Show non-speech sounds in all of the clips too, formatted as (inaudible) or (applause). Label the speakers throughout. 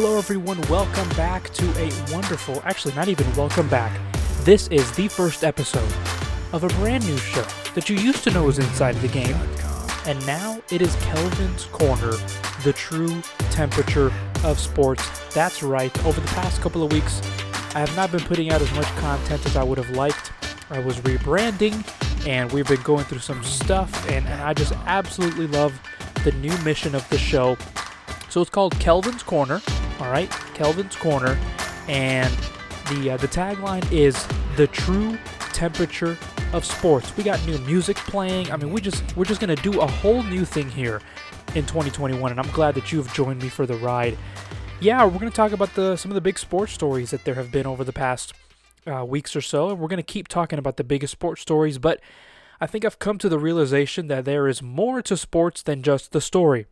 Speaker 1: Hello, everyone. Welcome back to a wonderful, actually, not even welcome back. This is the first episode of a brand new show that you used to know was inside the game. And now it is Kelvin's Corner, the true temperature of sports. That's right. Over the past couple of weeks, I have not been putting out as much content as I would have liked. I was rebranding and we've been going through some stuff, and, and I just absolutely love the new mission of the show. So it's called Kelvin's Corner, all right, Kelvin's Corner, and the uh, the tagline is the true temperature of sports. We got new music playing. I mean, we just we're just gonna do a whole new thing here in 2021, and I'm glad that you've joined me for the ride. Yeah, we're gonna talk about the some of the big sports stories that there have been over the past uh, weeks or so, and we're to keep talking about the biggest sports stories. But I think I've come to the realization that there is more to sports than just the story.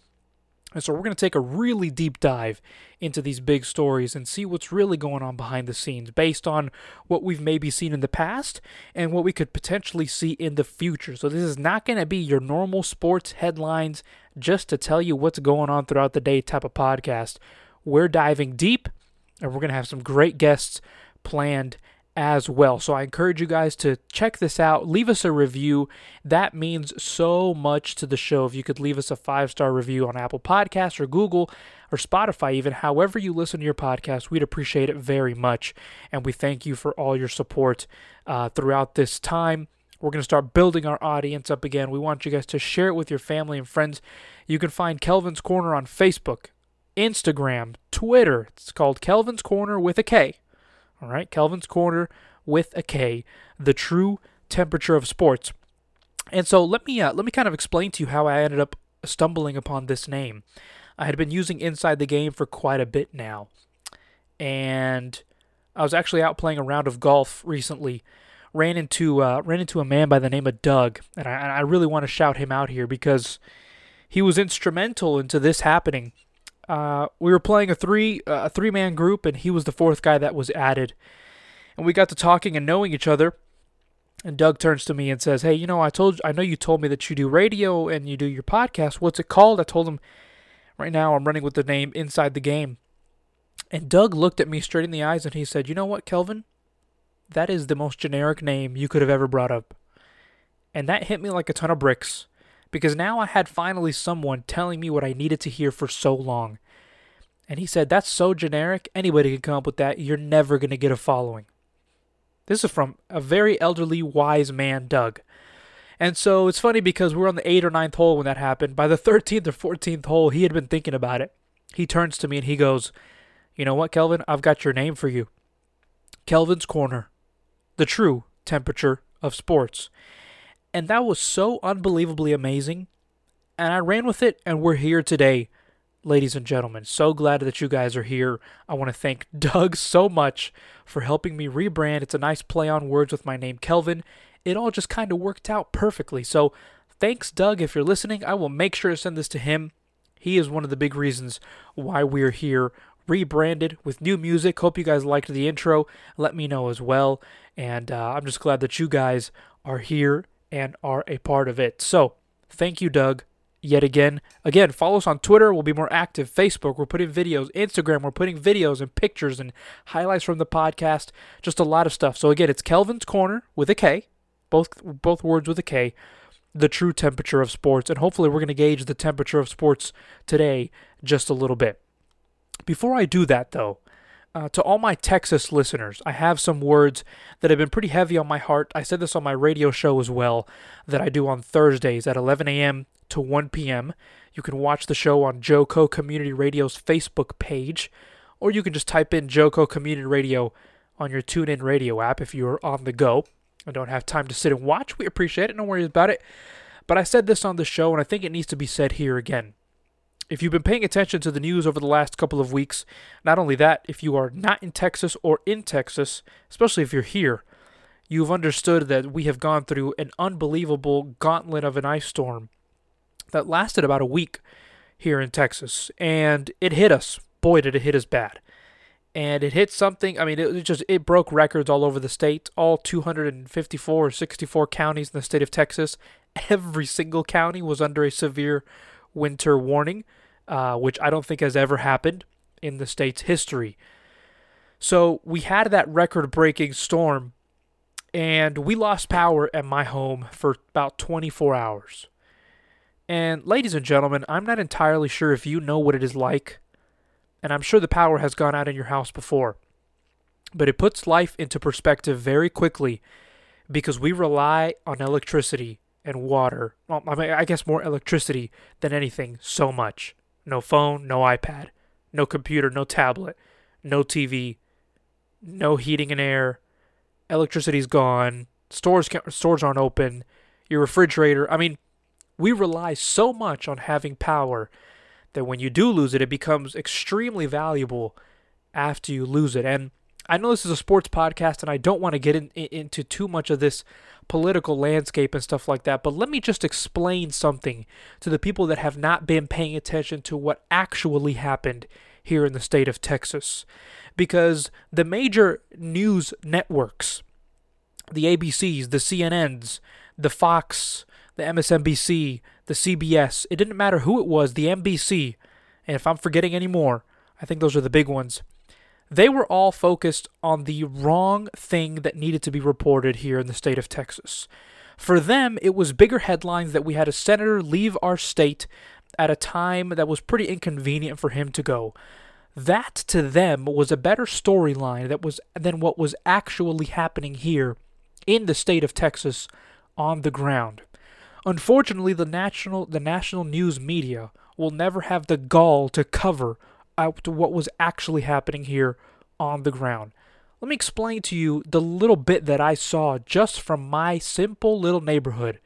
Speaker 1: And so we're going to take a really deep dive into these big stories and see what's really going on behind the scenes based on what we've maybe seen in the past and what we could potentially see in the future. So this is not going to be your normal sports headlines just to tell you what's going on throughout the day type of podcast. We're diving deep and we're going to have some great guests planned as well. So I encourage you guys to check this out. Leave us a review. That means so much to the show. If you could leave us a five star review on Apple Podcasts or Google or Spotify, even however you listen to your podcast, we'd appreciate it very much. And we thank you for all your support uh, throughout this time. We're going to start building our audience up again. We want you guys to share it with your family and friends. You can find Kelvin's Corner on Facebook, Instagram, Twitter. It's called Kelvin's Corner with a K. All right, Kelvin's Corner with a K, the true temperature of sports. And so let me uh, let me kind of explain to you how I ended up stumbling upon this name. I had been using Inside the Game for quite a bit now, and I was actually out playing a round of golf recently. Ran into uh, ran into a man by the name of Doug, and I, I really want to shout him out here because he was instrumental into this happening uh, we were playing a three uh, a three man group, and he was the fourth guy that was added. And we got to talking and knowing each other. And Doug turns to me and says, "Hey, you know, I told I know you told me that you do radio and you do your podcast. What's it called?" I told him, "Right now, I'm running with the name Inside the Game." And Doug looked at me straight in the eyes and he said, "You know what, Kelvin? That is the most generic name you could have ever brought up." And that hit me like a ton of bricks because now I had finally someone telling me what I needed to hear for so long. And he said, That's so generic, anybody can come up with that. You're never going to get a following. This is from a very elderly, wise man, Doug. And so it's funny because we were on the eighth or ninth hole when that happened. By the (laughs) 13th or 14th hole, he had been thinking about it. He turns to me and he goes, You know what, Kelvin? I've got your name for you Kelvin's Corner, the true temperature of sports. And that was so unbelievably amazing. And I ran with it, and we're here today, ladies and gentlemen. So glad that you guys are here. I want to thank (laughs) Doug so much for helping me rebrand. It's a nice play on words with my name, Kelvin. It all just kind of worked out perfectly. So thanks, Doug. If you're listening, I will make sure to send this to him. He is one of the big reasons why we're here rebranded with new music. Hope you guys liked the intro. Let me know as well. And uh, I'm just glad that you guys are here and are a part of it. So, thank you, Doug, yet again. Again, follow us on Twitter. We'll be more active. Facebook, we're putting videos. Instagram, we're putting videos and pictures and highlights from the podcast. Just a lot of stuff. So again, it's Kelvin's Corner with a K, both both words with a K. The true temperature of sports, and hopefully, we're going to gauge the temperature of sports today just a little bit. Before I do that, though, uh, to all my Texas listeners, I have some words that have been pretty heavy on my heart. I said this on my radio show as well, that I do on Thursdays at 11 a.m. to 1 p.m. You can watch the show on JoCo Community Radio's Facebook page, or you can just type in JoCo Community Radio on your TuneIn Radio app if you're on the go and don't have time to sit and watch. We appreciate it. No worries about it. But I said this on the show, and I think it needs to be said here again. If you've been paying attention to the news over the last couple of weeks, not only that, if you are not in Texas or in Texas, especially if you're here, you've understood that we have gone through an unbelievable gauntlet of an ice storm that lasted about a week here in Texas. And it hit us. Boy, did it hit us bad. And it hit something, I mean, it just, it broke records all over the state. All 254 or 64 counties in the state of Texas, (laughs) every single county was under a severe winter warning, uh, which I don't think has ever happened in the state's history. So we had that record breaking storm, and we lost power at my home for about 24 hours. And, ladies and gentlemen, I'm not entirely sure if you know what it is like, and I'm sure the power has gone out in your house before. But it puts life into perspective very quickly because we rely on electricity and water. Well, I, mean, I guess more electricity than anything, so much. No phone, no iPad, no computer, no tablet, no TV, no heating and air. Electricity's gone. Stores can't, stores aren't open. Your refrigerator. I mean, we rely so much on having power that when you do lose it, it becomes extremely valuable after you lose it. And I know this is a sports podcast and I don't want to get in, in, into too much of this political landscape and stuff like that, but let me just explain something to the people that have not been paying attention to what actually happened here in the state of Texas. Because the major news networks, the ABCs, the CNNs, the Fox, the MSNBC, the CBS, it didn't matter who it was, the NBC, and if I'm forgetting any more, I think those are the big ones they were all focused on the wrong thing that needed to be reported here in the state of Texas. For them, it was bigger headlines that we had a senator leave our state at a time that was pretty inconvenient for him to go. That to them was a better storyline that was than what was actually happening here in the state of Texas on the ground. Unfortunately, the national the national news media will never have the gall to cover out to what was actually happening here on the ground. Let me explain to you the little bit that I saw just from my simple little neighborhood.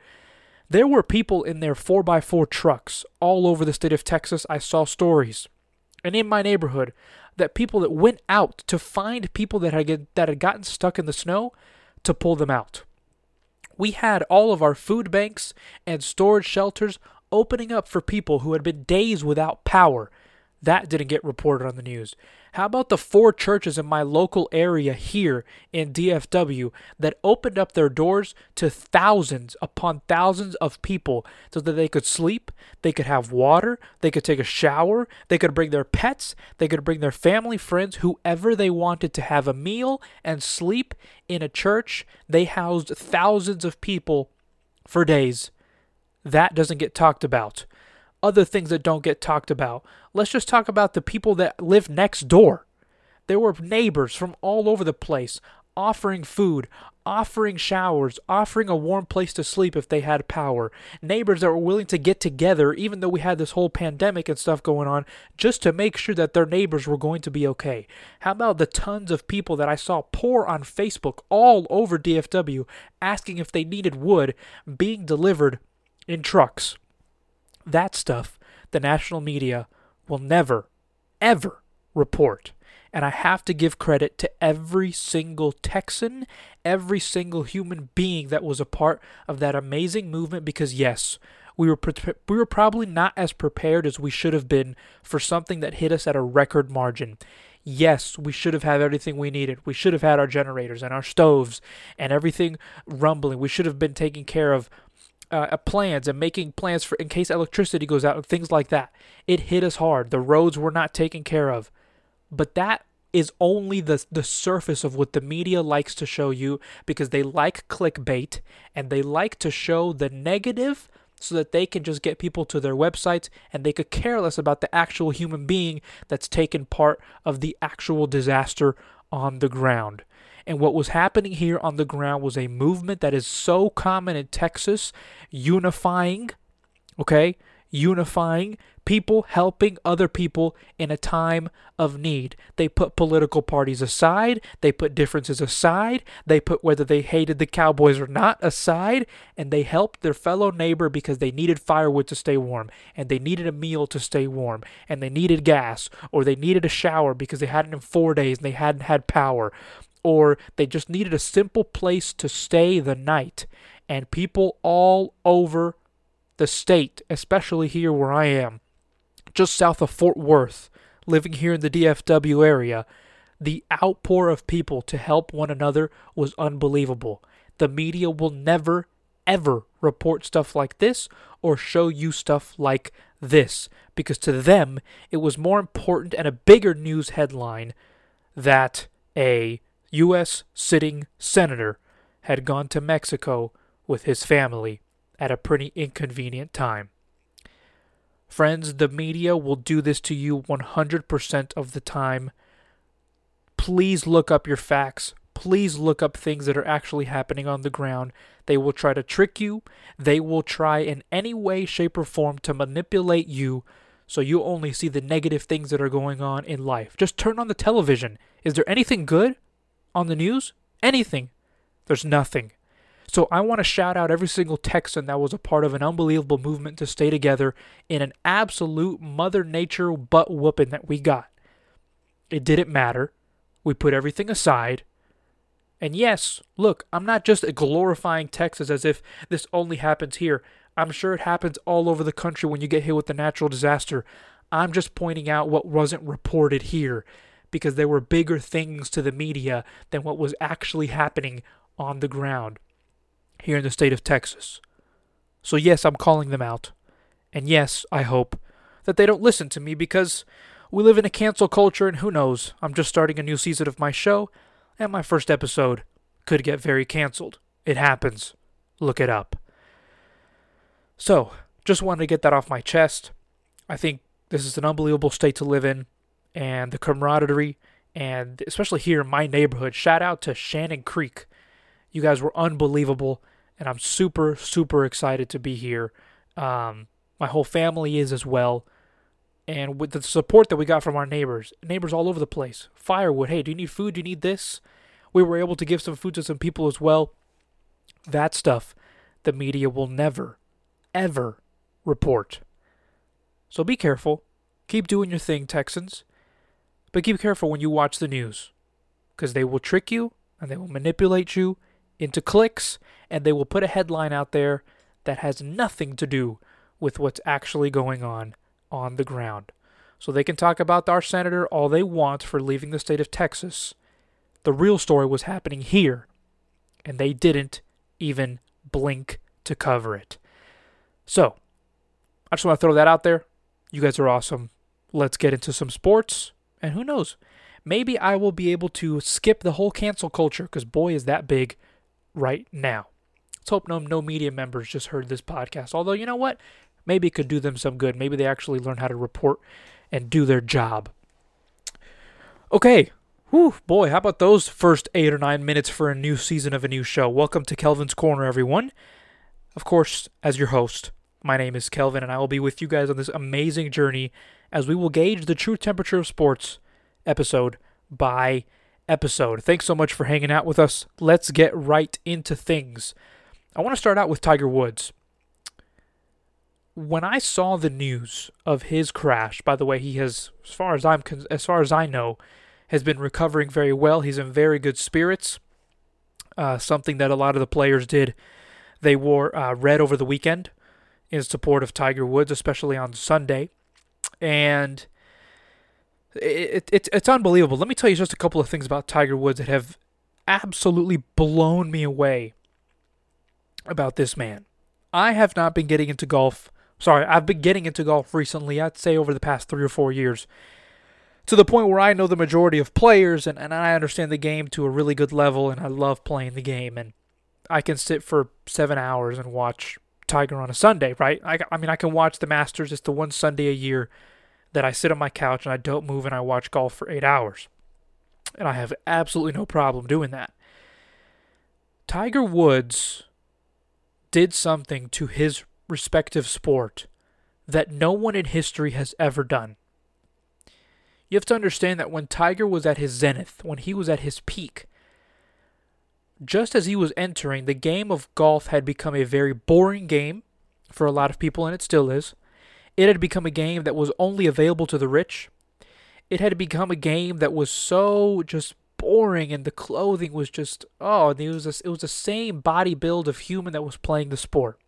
Speaker 1: There were people in their 4x4 trucks all over the state of Texas. I saw stories. And in my neighborhood, that people that went out to find people that had, get, that had gotten stuck in the snow to pull them out. We had all of our food banks and storage shelters opening up for people who had been days without power that didn't get reported on the news. How about the four churches in my local area here in DFW that opened up their doors to thousands upon thousands of people so that they could sleep, they could have water, they could take a shower, they could bring their pets, they could bring their family, friends, whoever they wanted to have a meal and sleep in a church? They housed thousands of people for days. That doesn't get talked about other things that don't get talked about. Let's just talk about the people that live next door. There were neighbors from all over the place offering food, offering showers, offering a warm place to sleep if they had power. Neighbors that were willing to get together, even though we had this whole pandemic and stuff going on, just to make sure that their neighbors were going to be okay. How about the tons of people that I saw pour on Facebook all over DFW asking if they needed wood being delivered in trucks? That stuff, the national media will never, ever report. And I have to give credit to every single Texan, every single human being that was a part of that amazing movement because, yes, we were, pre- we were probably not as prepared as we should have been for something that hit us at a record margin. Yes, we should have had everything we needed. We should have had our generators and our stoves and everything rumbling. We should have been taking care of uh, plans and making plans for in case electricity goes out and things like that. It hit us hard. The roads were not taken care of. But that is only the the surface of what the media likes to show you because they like clickbait and they like to show the negative so that they can just get people to their websites and they could care less about the actual human being that's taken part of the actual disaster on the ground. And what was happening here on the ground was a movement that is so common in Texas, unifying, okay? Unifying people helping other people in a time of need. They put political parties aside, they put differences aside, they put whether they hated the Cowboys or not aside, and they helped their fellow neighbor because they needed firewood to stay warm, and they needed a meal to stay warm, and they needed gas, or they needed a shower because they hadn't in four days and they hadn't had power, or they just needed a simple place to stay the night. And people all over the state, especially here where I am, just south of Fort Worth, living here in the DFW area, the outpour of people to help one another was unbelievable. The media will never, ever report stuff like this or show you stuff like this because to them it was more important and a bigger news headline that a U.S. sitting senator had gone to Mexico with his family at a pretty inconvenient time. Friends, the media will do this to you 100% of the time. Please look up your facts. Please look up things that are actually happening on the ground. They will try to trick you. They will try in any way, shape, or form to manipulate you so you only see the negative things that are going on in life. Just turn on the television. Is there anything good on the news? Anything. There's nothing. So I want to shout out every single Texan that was a part of an unbelievable movement to stay together in an absolute Mother Nature butt whooping that we got. It didn't matter. We put everything aside. And yes, look, I'm not just glorifying Texas as if this only happens here. I'm sure it happens all over the country when you get hit with a natural disaster. I'm just pointing out what wasn't reported here because there were bigger things to the media than what was actually happening on the ground here in the state of Texas. So, yes, I'm calling them out. And yes, I hope that they don't listen to me because we live in a cancel culture, and who knows, I'm just starting a new season of my show, and my first episode could get very canceled. It happens. Look it up. So, just wanted to get that off my chest. I think this is an unbelievable state to live in, and the camaraderie, and especially here in my neighborhood. Shout out to Shannon Creek. You guys were unbelievable and I'm super, super excited to be here. Um, my whole family is as well. And with the support that we got from our neighbors, neighbors all over the place, firewood, hey, do you need food? Do you need this? We were able to give some food to some people as well. That stuff the media will never, ever report. So be careful. Keep doing your thing, Texans. But keep careful when you watch the news, because they will trick you and they will manipulate you into clicks and they will put a headline out there that has nothing to do with what's actually going on on the ground. So they can talk about our senator all they want for leaving the state of Texas. The real story was happening here, and they didn't even blink to cover it. So, I just want to throw that out there. You guys are awesome. Let's get into some sports, and who knows? Maybe I will be able to skip the whole cancel culture because boy, is that big right now. Let's hope no, no media members just heard this podcast. Although, you know what? Maybe it could do them some good. Maybe they actually learn how to report and do their job. Okay. Whew, boy, how about those first eight or nine minutes for a new season of a new show? Welcome to Kelvin's Corner, everyone. Of course, as your host, my name is Kelvin, and I will be with you guys on this amazing journey as we will gauge the true temperature of sports episode by episode. Thanks so much for hanging out with us. Let's get right into things. I want to start out with Tiger Woods. When I saw the news of his crash, by the way, he has, as far as I'm, as far as I know, has been recovering very well. He's in very good spirits. Uh, something that a lot of the players did. They wore uh, red over the weekend in support of Tiger Woods, especially on Sunday, and it, it, it's unbelievable. Let me tell you just a couple of things about Tiger Woods that have absolutely blown me away about this man. I have not been getting into golf. Sorry, I've been getting into golf recently, I'd say over the past three or four years, to the point where I know the majority of players and, and I understand the game to a really good level and I love playing the game. And I can sit for seven hours and watch Tiger on a Sunday, right? I, I mean, I can watch the Masters. It's the one Sunday a year that I sit on my couch and I don't move and I watch golf for eight hours. And I have absolutely no problem doing that. Tiger Woods did something to his respective sport that no one in history has ever done. You have to understand that when Tiger was at his zenith, when he was at his peak, just as he was entering, the game of golf had become a very boring game for a lot of people, and it still is. It had become a game that was only available to the rich. It had become a game that was so just boring and the clothing was just oh it was a, it was the same body build of human that was playing the sport.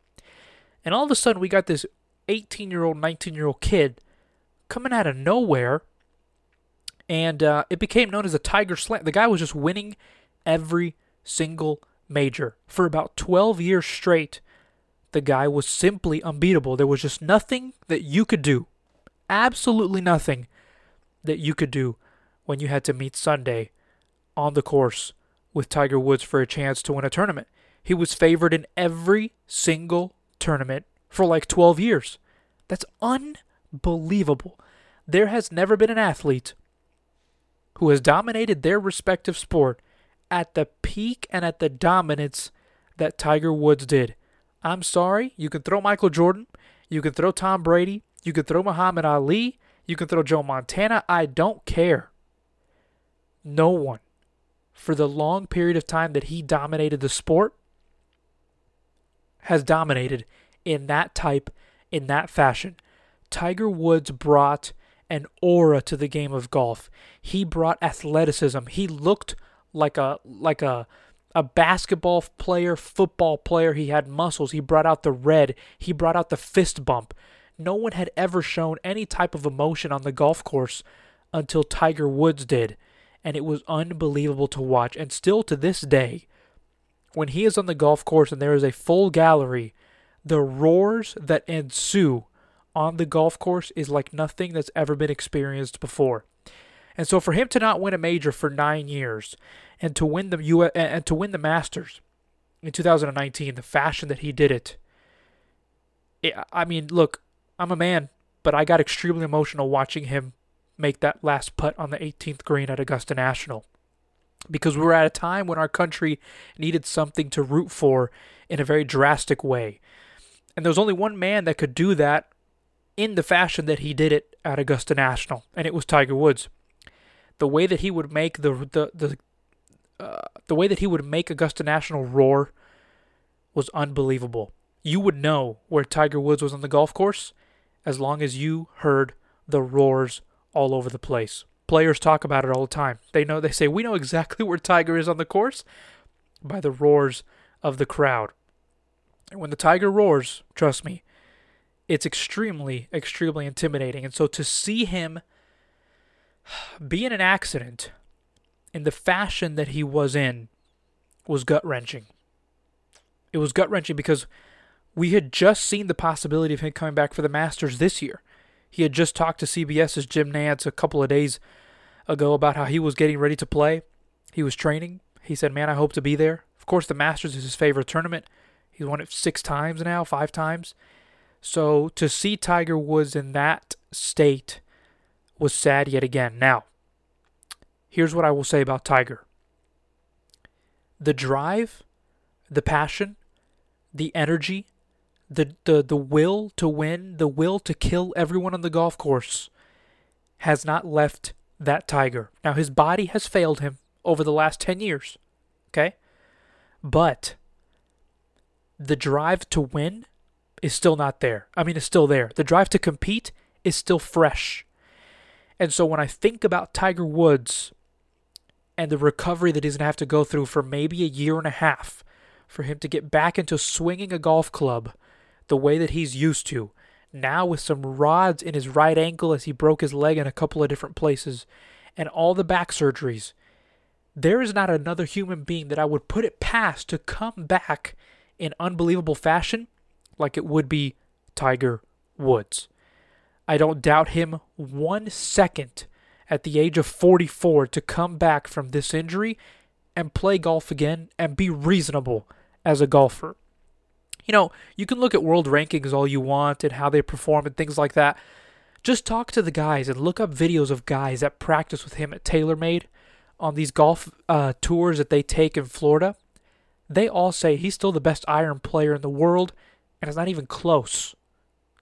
Speaker 1: And all of a sudden we got this 18 year old, 19 year old kid coming out of nowhere, and uh, it became known as a Tiger Slam. The guy was just winning every single major for about 12 years straight. The guy was simply unbeatable. There was just nothing that you could do, absolutely nothing that you could do when you had to meet Sunday on the course with Tiger Woods for a chance to win a tournament. He was favored in every single tournament for like 12 years. That's unbelievable. There has never been an athlete who has dominated their respective sport at the peak and at the dominance that Tiger Woods did. I'm sorry, you can throw Michael Jordan, you can throw Tom Brady, you can throw Muhammad Ali, you can throw Joe Montana. I don't care. No one, for the long period of time that he dominated the sport, has dominated in that type, in that fashion. Tiger Woods brought an aura to the game of golf. He brought athleticism. He looked like a like a a basketball player, football player. He had muscles. He brought out the red. He brought out the fist bump. No one had ever shown any type of emotion on the golf course until Tiger Woods did. And it was unbelievable to watch. And still to this day, when he is on the golf course and there is a full gallery, the roars that ensue on the golf course is like nothing that's ever been experienced before. And so for him to not win a major for 9 years and to win the U uh, and to win the Masters in 2019 the fashion that he did it, it I mean, look, I'm a man, but I got extremely emotional watching him make that last putt on the 18th green at Augusta National because we were at a time when our country needed something to root for in a very drastic way. And there was only one man that could do that in the fashion that he did it at Augusta National, and it was Tiger Woods. The way that he would make the the the uh, the way that he would make Augusta National roar was unbelievable. You would know where Tiger Woods was on the golf course as long as you heard the roars all over the place. Players talk about it all the time. They know they say we know exactly (laughs) where Tiger is on the course by the roars of the crowd. And when the Tiger roars, trust me, it's extremely, extremely intimidating. And so to see him be in an accident in the fashion that he was in was gut wrenching. It was gut wrenching because we had just seen the possibility of him coming back for the Masters this year. He had just talked to CBS's Jim Nantz a couple of days ago about how he was getting ready to play. He was training. He said, Man, I hope to be there. Of course, the Masters is his favorite tournament. He's won it six times now, five times. So to see Tiger Woods in that state was sad yet again. Now, here's what I will say about Tiger the drive, the passion, the energy, the, the, the will to win, the will to kill everyone on the golf course has not left that Tiger. Now, his body has failed him over the last 10 years. Okay? But the drive to win is still not there. I mean, it's still there. The drive to compete is still fresh. And so when I think about Tiger Woods and the recovery that he's going to have to go through for maybe a year and a half for him to get back into swinging a golf club the way that he's used to, now with some rods in his right ankle as he broke his leg in a couple of different places, and all the back surgeries, there is not another human being that I would put it past to come back in unbelievable fashion like it would be Tiger Woods. I don't doubt him one second at the age of 44 to come back from this injury and play golf again and be reasonable as a golfer. You know, you can look at world rankings all you want and how they perform and things like that. Just talk to the guys and look up videos of guys that practice with him at TaylorMade on these golf uh, tours that they take in Florida. They all say he's still the best iron player in the world and it's not even close.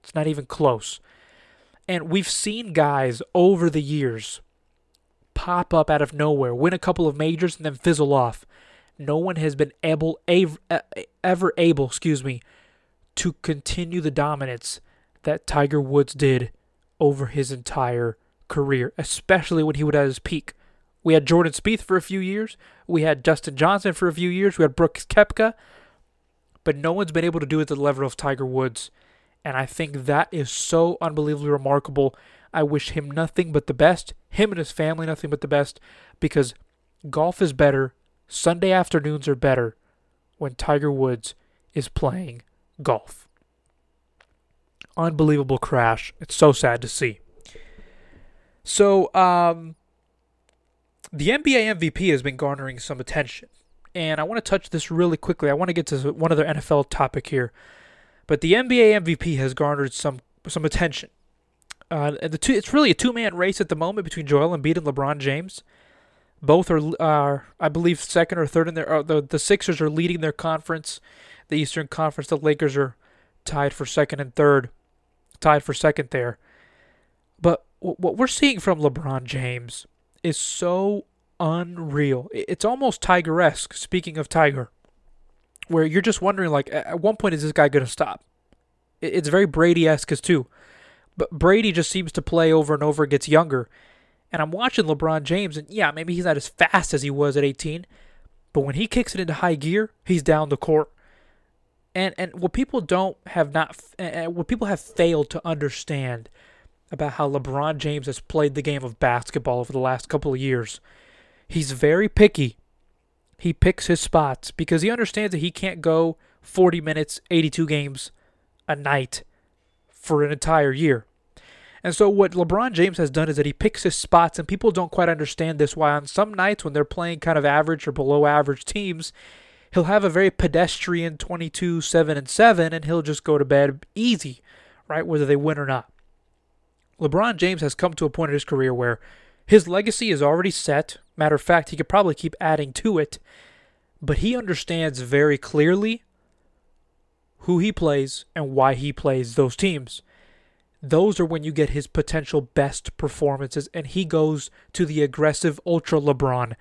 Speaker 1: It's not even close. And we've seen guys over the years pop up out of nowhere, win a couple of majors, and then fizzle off. No one has been able, ever able, excuse me, to continue the dominance that Tiger Woods did over his entire career, especially when he was at his peak. We had Jordan Spieth for a few years. We had Dustin Johnson for a few years. We had Brooks Koepka but no one's been able to do it at the level of Tiger Woods. And I think that is so unbelievably remarkable. I wish him nothing but the best, him and his family nothing but the best, because golf is better, Sunday afternoons are better when Tiger Woods is playing golf. Unbelievable crash. It's so sad to see. So, um, the NBA MVP has been garnering some attention. And I want to touch this really quickly. I want to get to one other NFL topic here. But the NBA MVP has garnered some some attention. Uh, the two, it's really a two man race at the moment between Joel Embiid and LeBron James. Both are, are I believe, second or third in their. Uh, the the Sixers are leading their conference, the Eastern Conference. The Lakers are tied for second and third, tied for second there. But what we're seeing from LeBron James is so unreal. It's almost Tiger esque. Speaking of Tiger, where you're just wondering, like, at one point, is this guy going to stop? It's very Brady esque too. But Brady just seems to play over and over, gets younger. And I'm watching LeBron James, and yeah, maybe he's not as fast as he was at 18, but when he kicks it into high gear, he's down the court. And and what people don't have not, what people have failed to understand about how LeBron James has played the game of basketball over the last couple of years, he's very picky. He picks his spots because he understands that he can't go 40 minutes, 82 games a night for an entire year. And so what LeBron James has done is that he picks his spots, and people don't quite understand this. Why on some nights when they're playing kind of average or below average teams, he'll have a very pedestrian 22, 7, and 7, and he'll just go to bed easy, right? Whether they win or not. LeBron James has come to a point in his career where his legacy is already set. Matter of fact, he could probably keep adding to it, but he understands very clearly who he plays and why he plays those teams those are when you get his potential best performances, and he goes to the aggressive ultra LeBron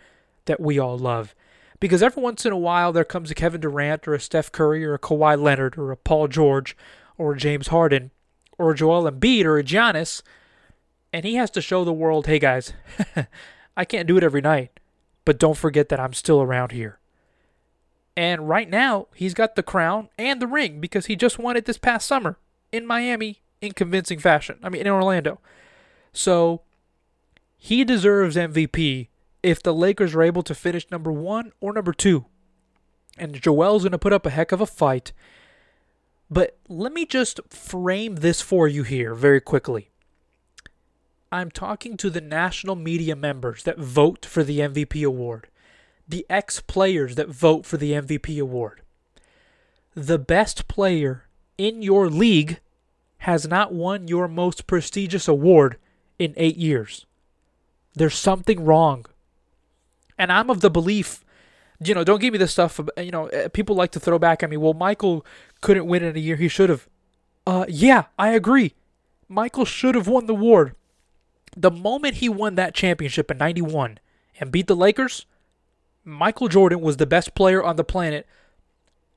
Speaker 1: that we all love. Because every once in a while there comes a Kevin Durant or a Steph Curry or a Kawhi Leonard or a Paul George or a James Harden or a Joel Embiid or a Giannis, and he has to show the world, hey guys, (laughs) I can't do it every night, but don't forget that I'm still around here. And right now, he's got the crown and the ring because he just won it this past summer in Miami in convincing fashion. I mean, in Orlando. So he deserves MVP if the Lakers are able to finish number one or number two. And Joel's going to put up a heck of a fight. But let me just frame this for you here very quickly. I'm talking to the national media members that vote for the MVP award, the ex players that vote for the MVP award. The best player in your league has not won your most prestigious award in eight years. There's something wrong. And I'm of the belief, you know, don't give me this stuff. You know, eh, people like to throw back at me. Well, Michael couldn't win in a year. He should have. Uh, yeah, I agree. Michael should have won the award. The moment he won that championship in 91 and beat the Lakers, Michael Jordan was the best player on the planet.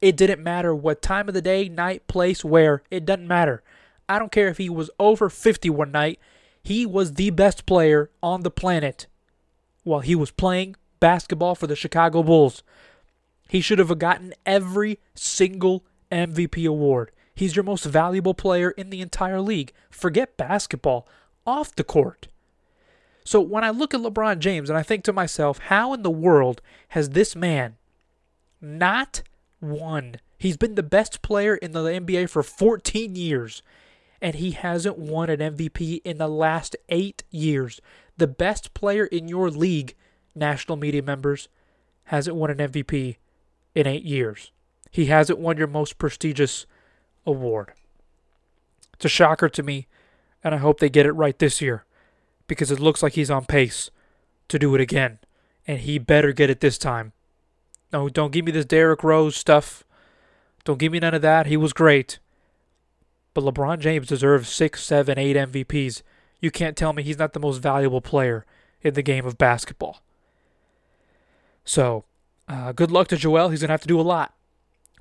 Speaker 1: It didn't matter what time of the day, night, place, where. It doesn't matter. I don't care if he was over 50 one night. He was the best player on the planet while he was playing basketball for the Chicago Bulls. He should have gotten every single MVP award. He's your most valuable player in the entire league. Forget basketball, off the court. So when I look at LeBron James and I think to myself, how in the world has this man not won? He's been the best player in the NBA for 14 years and he hasn't won an MVP in the last eight years. The best player in your league, national media members, hasn't won an MVP in eight years. He hasn't won your most prestigious award. It's a shocker to me, and I hope they get it right this year because it looks like he's on pace to do it again, and he better get it this time. No, don't give me this Derrick Rose stuff. Don't give me none of that. He was great. But LeBron James deserves six, seven, eight MVPs. You can't tell me he's not the most valuable player in the game of basketball. So, uh, good luck to Joel. He's going to have to do a lot.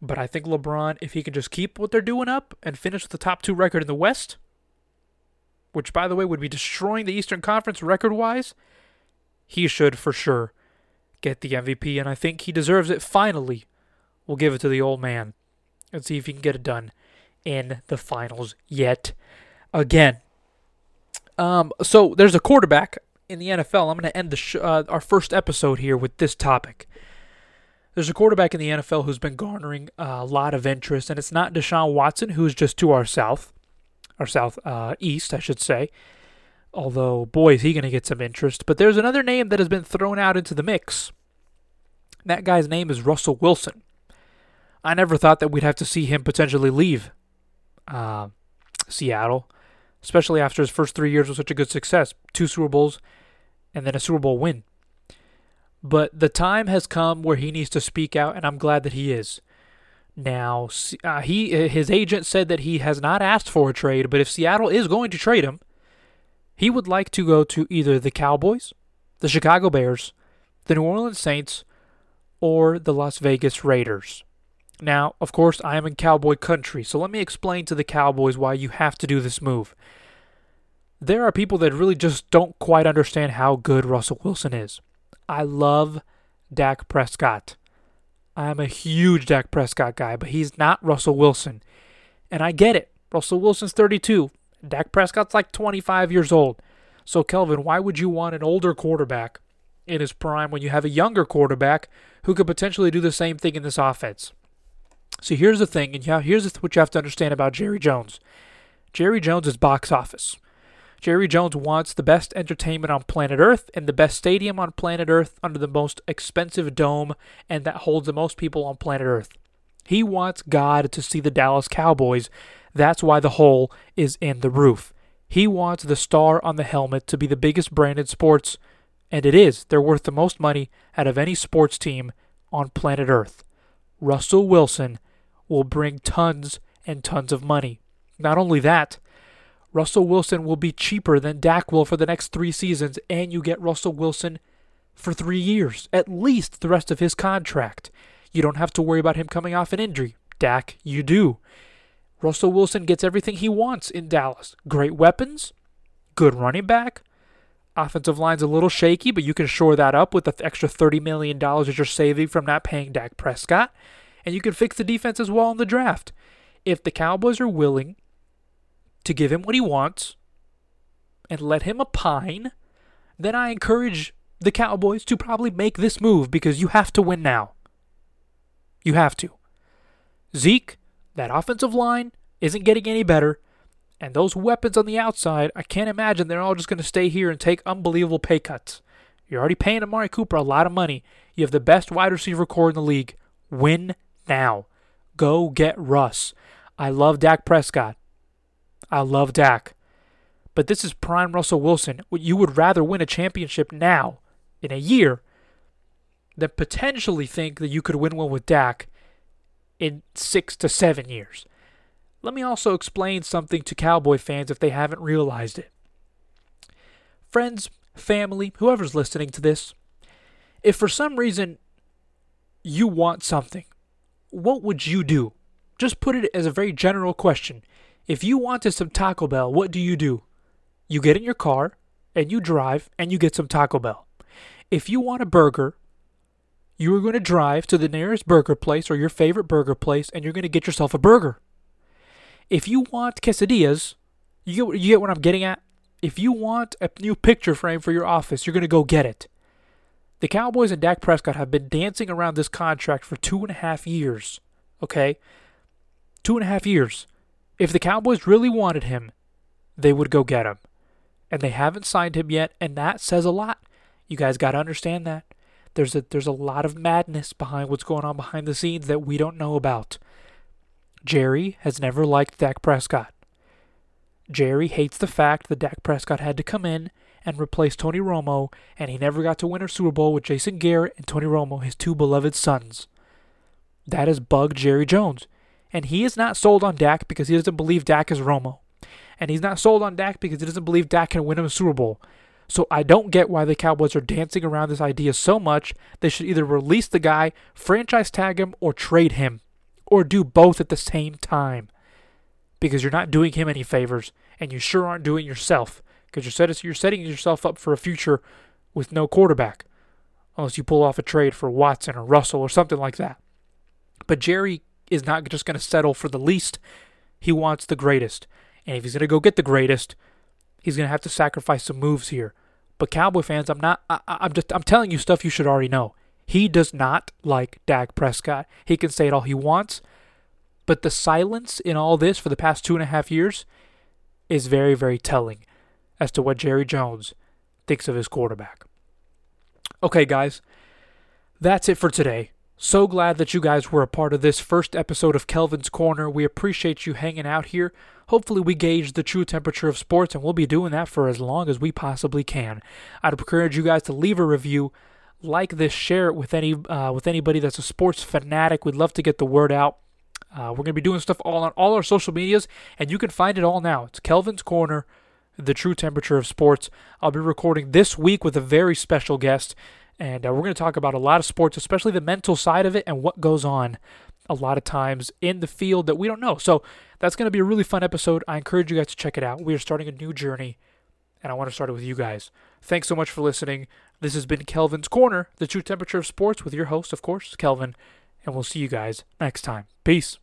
Speaker 1: But I think LeBron, if he can just keep what they're doing up and finish with the top two record in the West, which, by the way, would be destroying the Eastern Conference record wise, he should for sure get the MVP. And I think he deserves it finally. We'll give it to the old man and see if he can get it done in the finals yet again. Um, so there's a quarterback in the NFL. I'm going to end the sh- uh, our first episode here with this topic. There's a quarterback in the NFL who's been garnering a lot of interest, and it's not Deshaun Watson, who's just to our south, our south uh, east, I should say. Although, boy, is he going to get some interest. But there's another name that has been thrown out into the mix. That guy's name is Russell Wilson. I never thought that we'd have to see him potentially leave uh, Seattle, especially after his first three years with such a good success two Super Bowls and then a Super Bowl win. But the time has come where he needs to speak out, and I'm glad that he is. Now, uh, he his agent said that he has not asked for a trade, but if Seattle is going to trade him, he would like to go to either the Cowboys, the Chicago Bears, the New Orleans Saints, or the Las Vegas Raiders. Now, of course, I am in Cowboy country, so let me explain to the Cowboys why you have to do this move. There are people that really just don't quite understand how good Russell Wilson is. I love Dak Prescott. I'm a huge Dak Prescott guy, but he's not Russell Wilson. And I get it. Russell Wilson's 32. Dak Prescott's like 25 years old. So, Kelvin, why would you want an older quarterback in his prime when you have a younger quarterback who could potentially do the same thing in this offense? So, here's the thing, and here's what you have to understand about Jerry Jones Jerry Jones is box office. Jerry Jones wants the best entertainment on planet Earth and the best stadium on planet Earth under the most expensive dome and that holds the most people on planet Earth. He wants God to see the Dallas Cowboys. That's why the hole is in the roof. He wants the star on the helmet to be the biggest brand in sports, and it is. They're worth the most money out of any sports team on planet Earth. Russell Wilson will bring tons and tons of money. Not only that, Russell Wilson will be cheaper than Dak will for the next three seasons, and you get Russell Wilson for three years, at least the rest of his contract. You don't have to worry about him coming off an injury. Dak, you do. Russell Wilson gets everything he wants in Dallas great weapons, good running back. Offensive line's a little shaky, but you can shore that up with the extra $30 million that you're saving from not paying Dak Prescott. And you can fix the defense as well in the draft. If the Cowboys are willing to give him what he wants and let him opine, then I encourage the Cowboys to probably make this move because you have to win now. You have to. Zeke, that offensive line isn't getting any better. And those weapons on the outside, I can't imagine they're all just going to stay here and take unbelievable pay cuts. You're already paying Amari Cooper a lot of money. You have the best wide receiver corps in the league. Win now. Go get Russ. I love Dak Prescott. I love Dak. But this is prime Russell Wilson. You would rather win a championship now, in a year, than potentially think that you could win one with Dak in six to seven years. Let me also explain something to Cowboy fans if they haven't realized it. Friends, family, whoever's listening to this, if for some reason you want something, what would you do? Just put it as a very general question. If you wanted some Taco Bell, what do you do? You get in your car and you drive and you get some Taco Bell. If you want a burger, you are going to drive to the nearest burger place or your favorite burger place and you're going to get yourself a burger. If you want quesadillas, you get, you get what I'm getting at? If you want a new picture frame for your office, you're going to go get it. The Cowboys and Dak Prescott have been dancing around this contract for two and a half years. Okay? Two and a half years. If the Cowboys really wanted him, they would go get him. And they haven't signed him yet, and that says a lot. You guys got to understand that. There's a there's a lot of madness behind what's going on behind the scenes that we don't know about. Jerry has never liked Dak Prescott. Jerry hates the fact that Dak Prescott had to come in and replace Tony Romo, and he never got to win a Super Bowl with Jason Garrett and Tony Romo, his two beloved sons. That has bugged Jerry Jones. And he is not sold on Dak because he doesn't believe Dak is Romo. And he's not sold on Dak because he doesn't believe Dak can win him a Super Bowl. So I don't get why the Cowboys are dancing around this idea so much. They should either release the guy, franchise tag him, or trade him. Or do both at the same time. Because you're not doing him any favors, and you sure aren't doing yourself. Because you're, you're setting yourself up for a future with no quarterback. Unless you pull off a trade for Watson or Russell or something like that. But Jerry is not just going to settle for the least. He wants the greatest. And if he's going to go get the greatest, he's going to have to sacrifice some moves here. But Cowboy fans, I'm not I, I'm just I'm telling you stuff you should already know. He does not like Dak Prescott. He can say it all he wants, but the silence in all this for the past two and a half years is very, very telling as to what Jerry Jones thinks of his quarterback. Okay, guys, that's it for today. So glad that you guys were a part of this first episode of Kelvin's Corner. We appreciate you hanging out here. Hopefully, we gauge the true temperature of sports, and we'll be doing that for as long as we possibly can. I'd encourage you guys to leave a review, like this, share it with any uh, with anybody that's a sports fanatic. We'd love to get the word out. Uh, we're to be doing stuff all on all our social medias, and you can find it all now. It's Kelvin's Corner, the true temperature of sports. I'll be recording this week with a very special guest. And uh, we're going to talk about a lot of sports, especially the mental side of it and what goes on a lot of times in the field that we don't know. So that's going to be a really fun episode. I encourage you guys to check it out. We are starting a new journey, and I want to start it with you guys. Thanks so much for listening. This has been Kelvin's Corner, the true temperature of sports, with your host, of course, Kelvin. And we'll see you guys next time. Peace.